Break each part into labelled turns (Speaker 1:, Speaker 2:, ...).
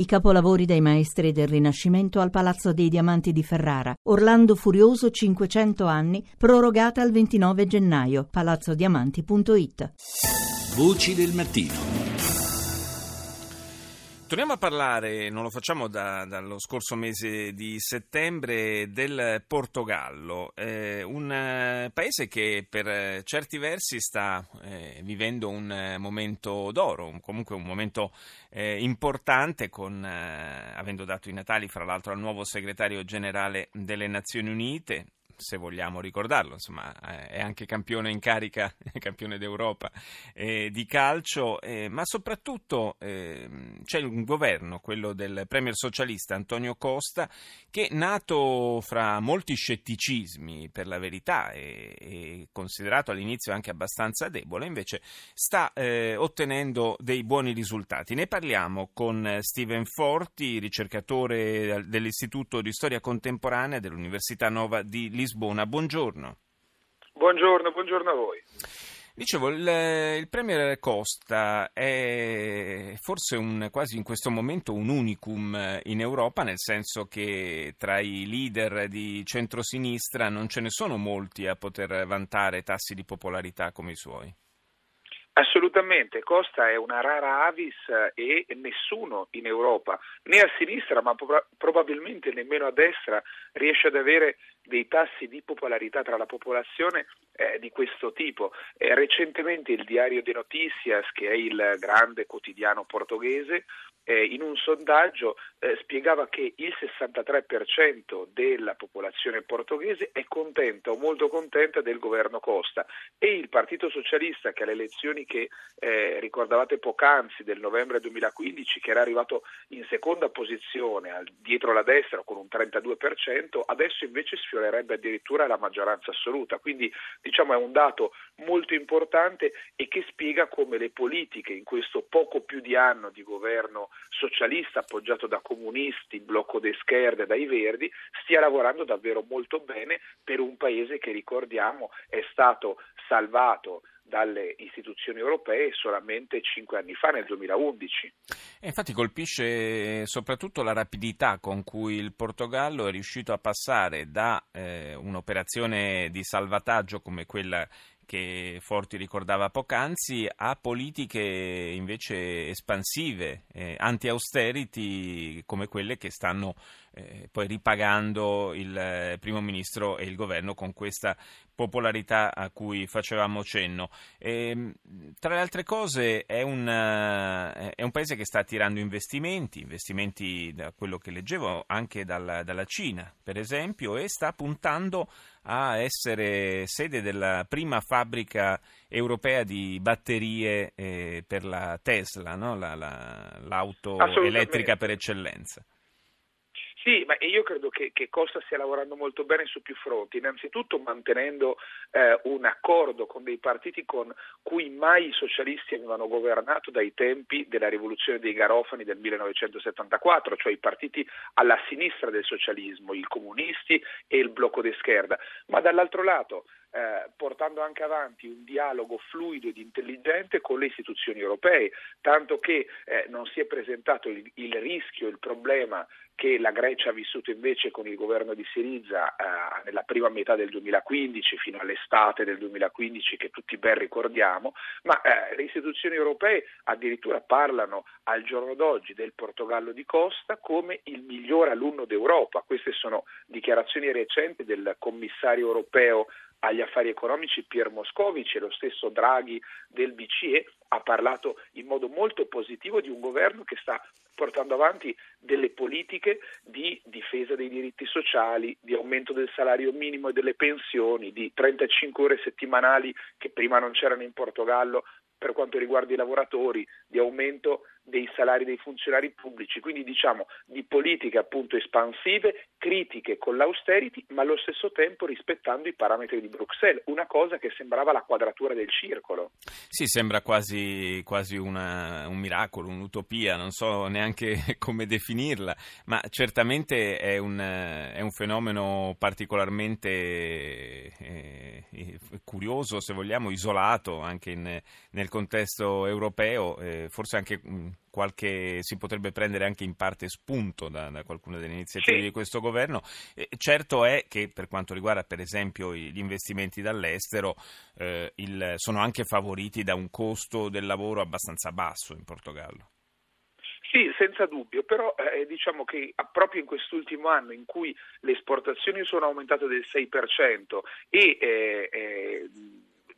Speaker 1: I capolavori dei maestri del Rinascimento al Palazzo dei Diamanti di Ferrara. Orlando Furioso 500 anni, prorogata al 29 gennaio. palazzodiamanti.it.
Speaker 2: Voci del mattino.
Speaker 3: Torniamo a parlare, non lo facciamo da, dallo scorso mese di settembre, del Portogallo, eh, un eh, paese che per eh, certi versi sta eh, vivendo un eh, momento d'oro, comunque un momento eh, importante, con, avendo dato i natali fra l'altro al nuovo segretario generale delle Nazioni Unite, se vogliamo ricordarlo, insomma eh, è anche campione in carica, campione d'Europa eh, di calcio, eh, ma soprattutto ehm, c'è un governo, quello del premier socialista Antonio Costa, che nato fra molti scetticismi per la verità e, e considerato all'inizio anche abbastanza debole, invece sta eh, ottenendo dei buoni risultati. Ne parliamo con Steven Forti, ricercatore dell'Istituto di Storia Contemporanea dell'Università Nova di Lisbona Lisbona. Buongiorno.
Speaker 4: Buongiorno, buongiorno a voi.
Speaker 3: Dicevo, il, il, Premier Costa è forse un, quasi in questo momento un unicum in Europa, nel senso che tra i leader di centrosinistra non ce ne sono molti a poter vantare tassi di popolarità come i suoi.
Speaker 4: Assolutamente, Costa è una rara avis e nessuno in Europa, né a sinistra ma probabilmente nemmeno a destra, riesce ad avere dei tassi di popolarità tra la popolazione eh, di questo tipo. Eh, recentemente il Diario de Noticias, che è il grande quotidiano portoghese, eh, in un sondaggio eh, spiegava che il 63% della popolazione portoghese è contenta o molto contenta del governo Costa. E il Partito Socialista che alle elezioni che eh, ricordavate poc'anzi del novembre 2015 che era arrivato in seconda posizione al, dietro la destra con un 32% adesso invece sfiorerebbe addirittura la maggioranza assoluta. Quindi diciamo è un dato molto importante e che spiega come le politiche in questo poco più di anno di governo socialista appoggiato da comunisti, blocco de scherde, dai verdi, stia lavorando davvero molto bene per un paese che ricordiamo è stato salvato dalle istituzioni europee solamente cinque anni fa, nel 2011.
Speaker 3: E infatti colpisce soprattutto la rapidità con cui il Portogallo è riuscito a passare da eh, un'operazione di salvataggio come quella che Forti ricordava poc'anzi, a politiche invece espansive, eh, anti-austerity come quelle che stanno eh, poi ripagando il eh, primo ministro e il governo con questa popolarità a cui facevamo cenno. E, ehm, tra le altre cose è un, uh, è un, paese che sta attirando investimenti, investimenti da quello che leggevo anche dalla, dalla Cina per esempio, e sta puntando a essere sede della prima fabbrica europea di batterie eh, per la Tesla, no? la, la, l'auto elettrica per eccellenza.
Speaker 4: Sì, ma io credo che, che, Costa stia lavorando molto bene su più fronti, innanzitutto mantenendo eh, un accordo con dei partiti con cui mai i socialisti avevano governato dai tempi della rivoluzione dei garofani del 1974, cioè i partiti alla sinistra del socialismo, i comunisti e il blocco de scherda, ma dall'altro lato eh, portando anche avanti un dialogo fluido ed intelligente con le istituzioni europee, tanto che eh, non si è presentato il, il, rischio, il problema che la Grecia ha vissuto invece con il governo di Siriza eh, nella prima metà del 2015 fino all'estate del 2015 che tutti ben ricordiamo, ma eh, le istituzioni europee addirittura parlano al giorno d'oggi del Portogallo di Costa come il miglior alunno d'Europa. Queste sono dichiarazioni recenti del commissario europeo agli affari economici Pier Moscovici e lo stesso Draghi del BCE ha parlato in modo molto positivo di un governo che sta portando avanti delle politiche di difesa dei diritti sociali, di aumento del salario minimo e delle pensioni, di 35 ore settimanali che prima non c'erano in Portogallo per quanto riguarda i lavoratori, di aumento dei salari dei funzionari pubblici, quindi diciamo di politiche appunto espansive, critiche con l'austerity, ma allo stesso tempo rispettando i parametri di Bruxelles, una cosa che sembrava la quadratura del circolo.
Speaker 3: Sì, sembra quasi, quasi una, un miracolo, un'utopia, non so neanche come definirla, ma certamente è un, è un fenomeno particolarmente eh, curioso, se vogliamo, isolato anche in, nel contesto europeo, eh, forse anche qualche, si potrebbe prendere anche in parte spunto da, da qualcuna delle iniziative
Speaker 4: Sì.
Speaker 3: di questo governo. Eh, certo è che per quanto riguarda per esempio gli investimenti dall'estero eh, il- sono anche favoriti da un costo del lavoro abbastanza basso in Portogallo.
Speaker 4: Sì, senza dubbio, però eh, diciamo che proprio in quest'ultimo anno in cui le esportazioni sono aumentate del 6% e eh, eh,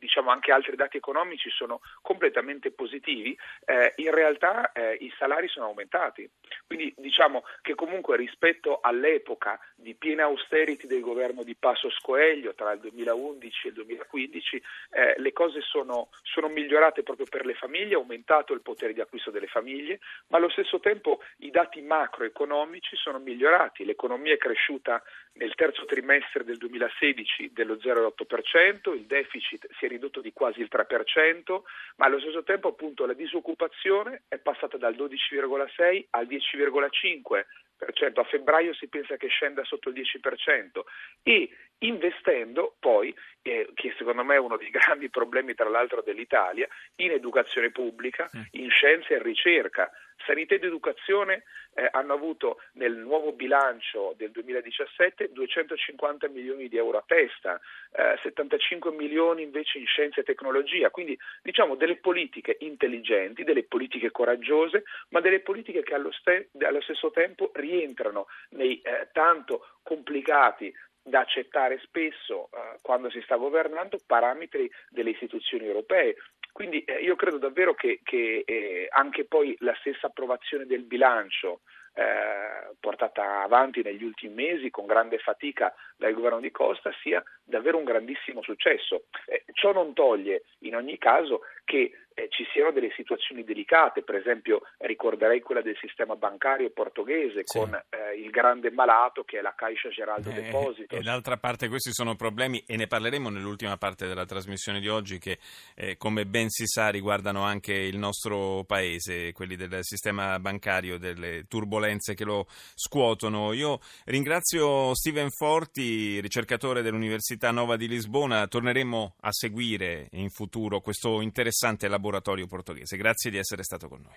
Speaker 4: diciamo anche altri dati economici sono completamente positivi, eh, in realtà eh, i salari sono aumentati. Quindi diciamo che comunque rispetto all'epoca di piena austerity del governo di Passos Coelho tra il 2011 e il 2015, eh, le cose sono, sono migliorate proprio per le famiglie, è aumentato il potere di acquisto delle famiglie, ma allo stesso tempo i dati macroeconomici sono migliorati. L'economia è cresciuta nel terzo trimestre del 2016 dello 0,8%, il deficit si è ridotto di quasi il 3%, ma allo stesso tempo appunto la disoccupazione è passata dal 12,6 al 10,5%. A febbraio si pensa che scenda sotto il 10% e investendo poi, eh, che secondo me è uno dei grandi problemi tra l'altro dell'Italia, in educazione pubblica, in scienza e ricerca. Sanità ed educazione eh, hanno avuto nel nuovo bilancio del 2017 250 milioni di euro a testa, eh, 75 milioni invece in scienza e tecnologia, quindi diciamo delle politiche intelligenti, delle politiche coraggiose, ma delle politiche che allo, ste- allo stesso tempo rientrano nei eh, tanto complicati da accettare spesso eh, quando si sta governando parametri delle istituzioni europee. Quindi eh, io credo davvero che, che eh, anche poi la stessa approvazione del bilancio eh, portata avanti negli ultimi mesi con grande fatica dal governo di Costa sia davvero un grandissimo successo. Eh, ciò non toglie in ogni caso che eh, ci siano delle situazioni delicate, per esempio ricorderei quella del sistema bancario portoghese
Speaker 3: Sì.
Speaker 4: con eh, il grande malato che è la Caixa Geraldo
Speaker 3: Eh,
Speaker 4: Deposito.
Speaker 3: E d'altra parte questi sono problemi, e ne parleremo nell'ultima parte della trasmissione di oggi, che eh, come ben si sa riguardano anche il nostro paese, quelli del sistema bancario, delle turbulenze che lo scuotono. Io ringrazio Steven Forti, ricercatore dell'Università Nova di Lisbona. Torneremo a seguire in futuro questo interessante laboratorio portoghese. Grazie di essere stato con noi.